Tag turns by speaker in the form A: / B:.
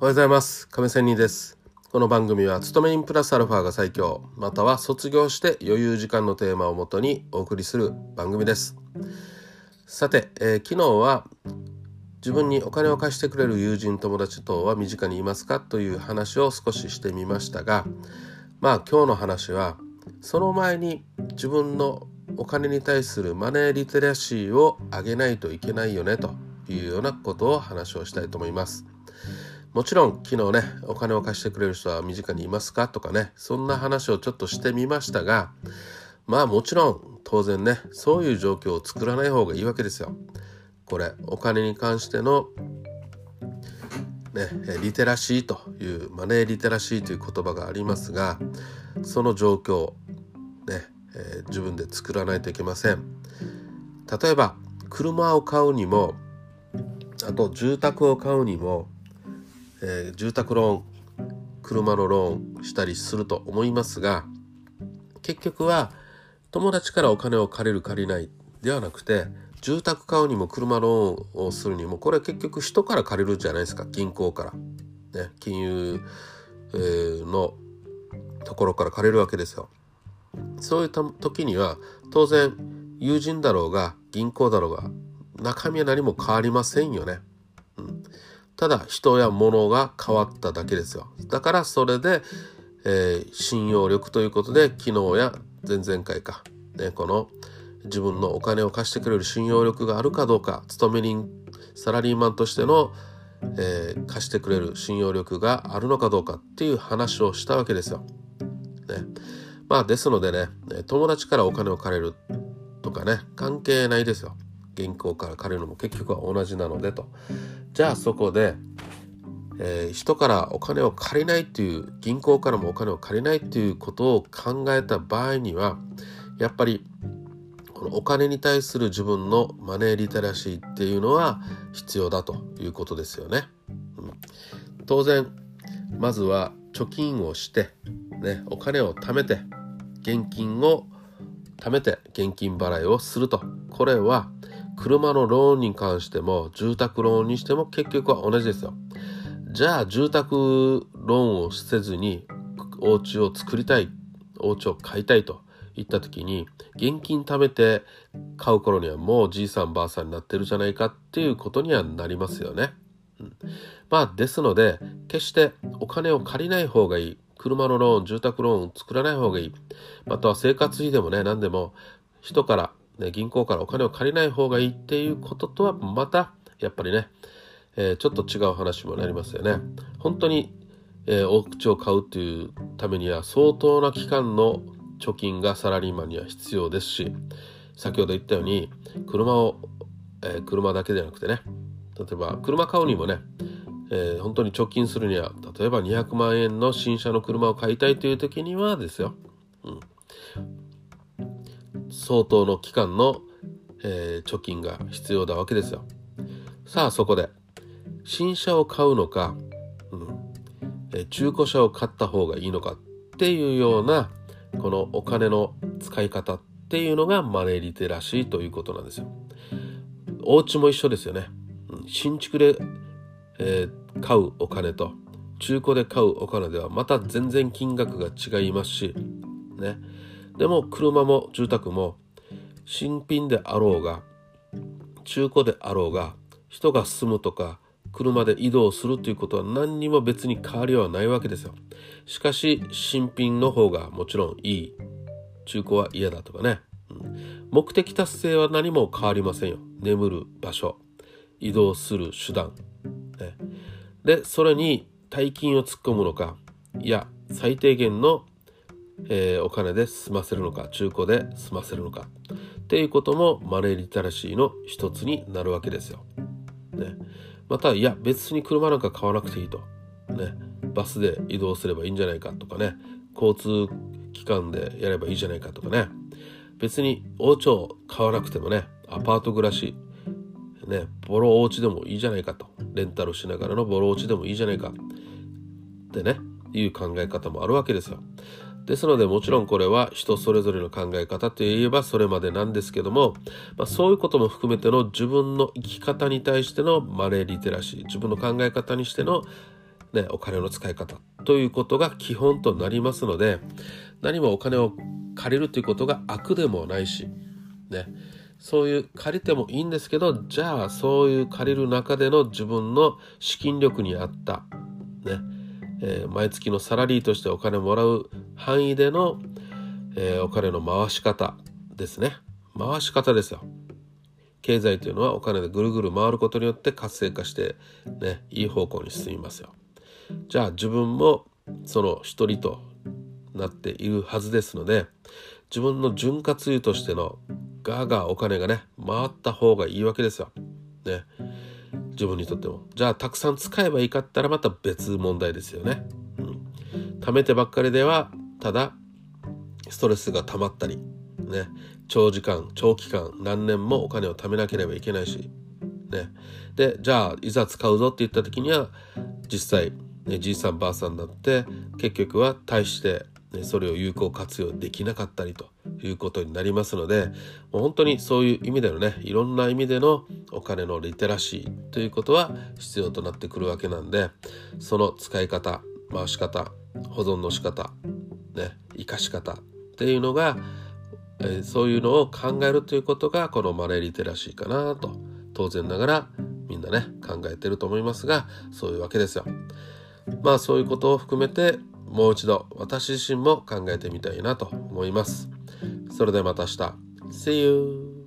A: おはようございます。亀仙人です。この番組は勤め人プラスアルファが最強または卒業して余裕時間のテーマをもとにお送りする番組です。さて、えー、昨日は自分にお金を貸してくれる友人友達等は身近にいますかという話を少ししてみましたがまあ今日の話はその前に自分のお金に対するマネーリテラシーを上げないといけないよねというようなことを話をしたいと思います。もちろん昨日ねお金を貸してくれる人は身近にいますか？とかねそんな話をちょっとしてみましたがまあもちろん当然ねそういう状況を作らない方がいいわけですよ。これお金に関してのね、リテラシーというマネーリテラシーという言葉がありますがその状況ね、えー、自分で作らないといけません例えば車を買うにもあと住宅を買うにもえー、住宅ローン車のローンしたりすると思いますが結局は友達からお金を借りる借りないではなくて住宅買うにも車ローンをするにもこれは結局人から借りるじゃないですか銀行から、ね、金融、えー、のところから借りるわけですよ。そういう時には当然友人だろうが銀行だろうが中身は何も変わりませんよね。ただ人や物が変わっただけですよだからそれで、えー、信用力ということで昨日や前々回か、ね、この自分のお金を貸してくれる信用力があるかどうか勤め人サラリーマンとしての、えー、貸してくれる信用力があるのかどうかっていう話をしたわけですよ。ね、まあですのでね友達からお金を借りるとかね関係ないですよ。銀行から借りるのも結局は同じなのでと。じゃあそこで、えー、人からお金を借りないっていう銀行からもお金を借りないっていうことを考えた場合にはやっぱりこのお金に対する自分のマネーリテラシーっていうのは必要だということですよね。うん、当然まずは貯金をして、ね、お金を貯めて現金を貯めて現金払いをするとこれは車のローンに関しても住宅ローンにしても結局は同じですよ。じゃあ住宅ローンをせずにお家を作りたいお家を買いたいといった時に現金貯めて買う頃にはもうじいさんばあさんになってるじゃないかっていうことにはなりますよね。うん、まあですので決してお金を借りない方がいい車のローン住宅ローンを作らない方がいいまたは生活費でもね何でも人からね、銀行からお金を借りない方がいいっていうこととはまたやっぱりね、えー、ちょっと違う話もなりますよね。本当に、えー、お家を買うっていうためには相当な期間の貯金がサラリーマンには必要ですし先ほど言ったように車を、えー、車だけでなくてね例えば車買うにもね、えー、本当に貯金するには例えば200万円の新車の車を買いたいという時にはですよ、うん、相当の期間の、えー、貯金が必要なわけですよ。さあそこで新車を買うのか、うんえ中古車を買った方がいいのかっていうようなこのお金の使い方っていうのがマネーリテラシーということなんですよ。お家も一緒ですよね。新築で、えー、買うお金と中古で買うお金ではまた全然金額が違いますしねでも車も住宅も新品であろうが中古であろうが人が住むとか車で移動するということは何にも別に変わりはないわけですよ。しかし新品の方がもちろんいい。中古は嫌だとかね、うん、目的達成は何も変わりませんよ。眠る場所。移動する手段、ね、でそれに大金を突っ込むのかいや最低限のえー、お金で済ませるのか中古で済ませるのか。っていうこともマネーリテラシーの一つになるわけですよ。ね、またいや別に車なんか買わなくていいと、ね、バスで移動すればいいんじゃないかとかね。交通機関でやればいいじゃないかとかね。別にお家を買わなくてもねアパート暮らしねボロお家でもいいじゃないかと。レンタルしながらのボロお家でもいいじゃないか。ってねいう考え方もあるわけですよ。ですのでもちろんこれは人それぞれの考え方といえばそれまでなんですけども、まあ、そういうことも含めての自分の生き方に対してのマネーリテラシー自分の考え方にしてのね、お金の使い方ということが基本となりますので何もお金を借りるということが悪でもないし、ね、そういう借りてもいいんですけどじゃあそういう借りる中での自分の資金力に合った、ねえー、毎月のサラリーとしてお金もらう範囲での、えー、お金の回し方ですね。回し方ですよ。経済というのはお金でぐるぐる回ることによって活性化してねいい方向に進みますよ。じゃあ自分もその一人となっているはずですので自分の潤滑油としてのガーガーお金がね回った方がいいわけですよ。ね。自分にとっても。じゃあたくさん使えばいいかったらまた別問題ですよね。うん、貯めてばっかりではただストレスが溜まったりね長時間長期間何年もお金を貯めなければいけないしね。でじゃあいざ使うぞって言った時には実際、じいさんばあさんになって結局は対して、それを有効活用できなかったりということになりますのでもう本当にそういう意味でのねいろんな意味でのお金のリテラシーということは必要となってくるわけなんでその使い方回し方保存の仕方ね生かし方っていうのが、えー、そういうのを考えるということがこのマネーリテラシーかなと当然ながらみんなね考えてると思いますがそういうわけですよ。まあそういうことを含めてもう一度私自身も考えてみたいなと思います。それではまた明日。See you!